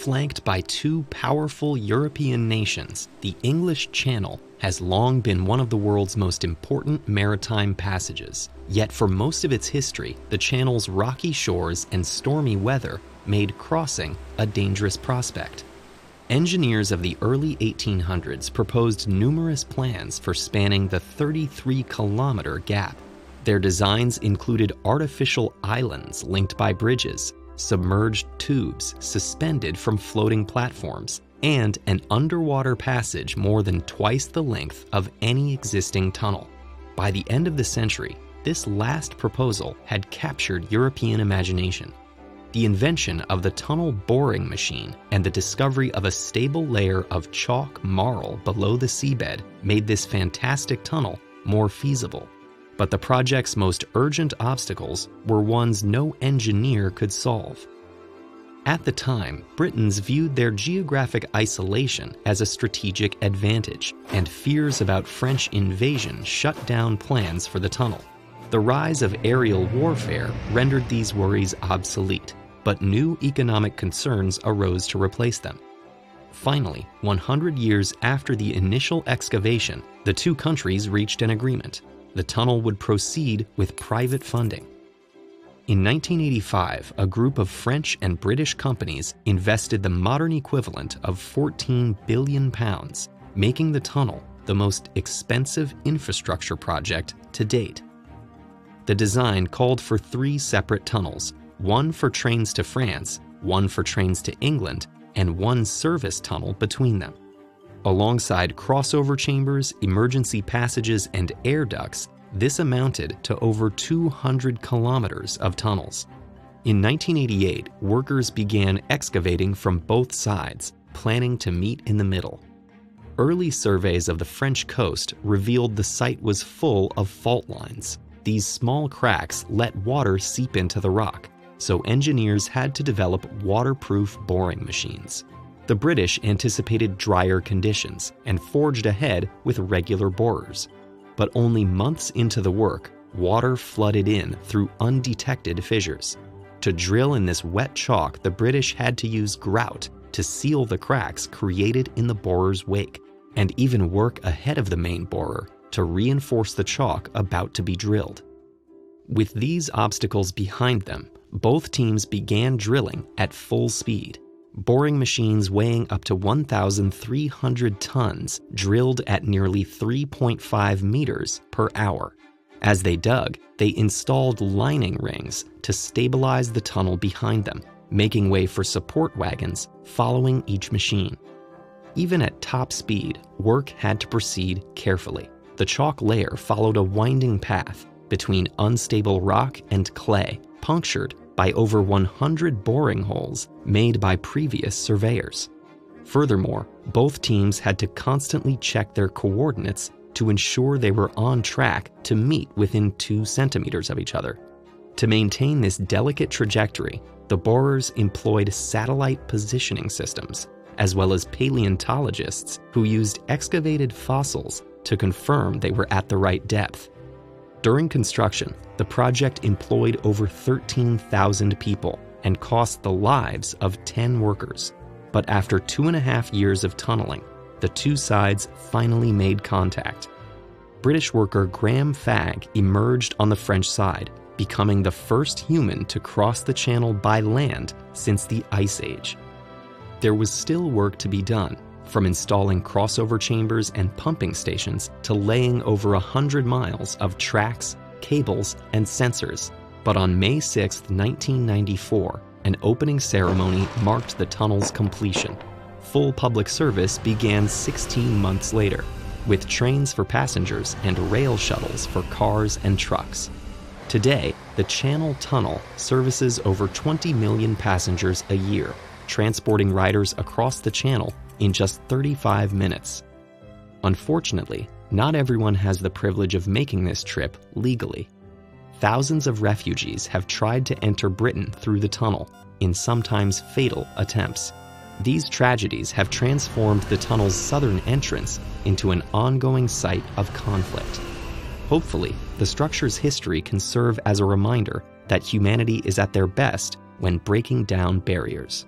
flanked by two powerful European nations, the English Channel has long been one of the world's most important maritime passages. Yet for most of its history, the channel's rocky shores and stormy weather made crossing a dangerous prospect. Engineers of the early 1800s proposed numerous plans for spanning the 33 kilometer gap. Their designs included artificial islands linked by bridges, submerged tubes suspended from floating platforms, and an underwater passage more than twice the length of any existing tunnel. By the end of the century, this last proposal had captured European imagination. The invention of the tunnel boring machine and the discovery of a stable layer of chalk marl below the seabed made this fantastic tunnel more feasible. But the project's most urgent obstacles were ones no engineer could solve. At the time, Britons viewed their geographic isolation as a strategic advantage, and fears about French invasion shut down plans for the tunnel. The rise of aerial warfare rendered these worries obsolete, but new economic concerns arose to replace them. Finally, 100 years after the initial excavation, the two countries reached an agreement. The tunnel would proceed with private funding. In 1985, a group of French and British companies invested the modern equivalent of 14 billion pounds, making the tunnel the most expensive infrastructure project to date. The design called for three separate tunnels, one for trains to France, one for trains to England, and one service tunnel between them. Alongside crossover chambers, emergency passages, and air ducts, this amounted to over 200 kilometers of tunnels. In 1988, workers began excavating from both sides, planning to meet in the middle. Early surveys of the French coast revealed the site was full of fault lines. These small cracks let water seep into the rock, so engineers had to develop waterproof boring machines. The British anticipated drier conditions and forged ahead with regular borers but only months into the work, water flooded in through undetected fissures. To drill in this wet chalk, the British had to use grout to seal the cracks created in the borer's wake, and even work ahead of the main borer to reinforce the chalk about to be drilled. With these obstacles behind them, both teams began drilling at full speed boring machines weighing up to 1,300 tons drilled at nearly 3.5 meters per hour. As they dug, they installed lining rings to stabilize the tunnel behind them, making way for support wagons following each machine. Even at top speed, work had to proceed carefully. The chalk layer followed a winding path between unstable rock and clay, punctured by over 100 boring holes made by previous surveyors. Furthermore, both teams had to constantly check their coordinates to ensure they were on track to meet within 2 centimeters of each other. To maintain this delicate trajectory, the borers employed satellite positioning systems, as well as paleontologists who used excavated fossils to confirm they were at the right depth. During construction, the project employed over 13,000 people and cost the lives of 10 workers. But after two and a half years of tunneling, the two sides finally made contact. British worker Graham Fagg emerged on the French side, becoming the first human to cross the channel by land since the Ice Age. There was still work to be done, from installing crossover chambers and pumping stations to laying over 100 miles of tracks, cables, and sensors. But on May 6, 1994, an opening ceremony marked the tunnel's completion. Full public service began 16 months later, with trains for passengers and rail shuttles for cars and trucks. Today, the Channel Tunnel services over 20 million passengers a year, transporting riders across the channel in just 35 minutes. Unfortunately, not everyone has the privilege of making this trip legally. Thousands of refugees have tried to enter Britain through the tunnel in sometimes fatal attempts. These tragedies have transformed the tunnel's southern entrance into an ongoing site of conflict. Hopefully, the structure's history can serve as a reminder that humanity is at their best when breaking down barriers.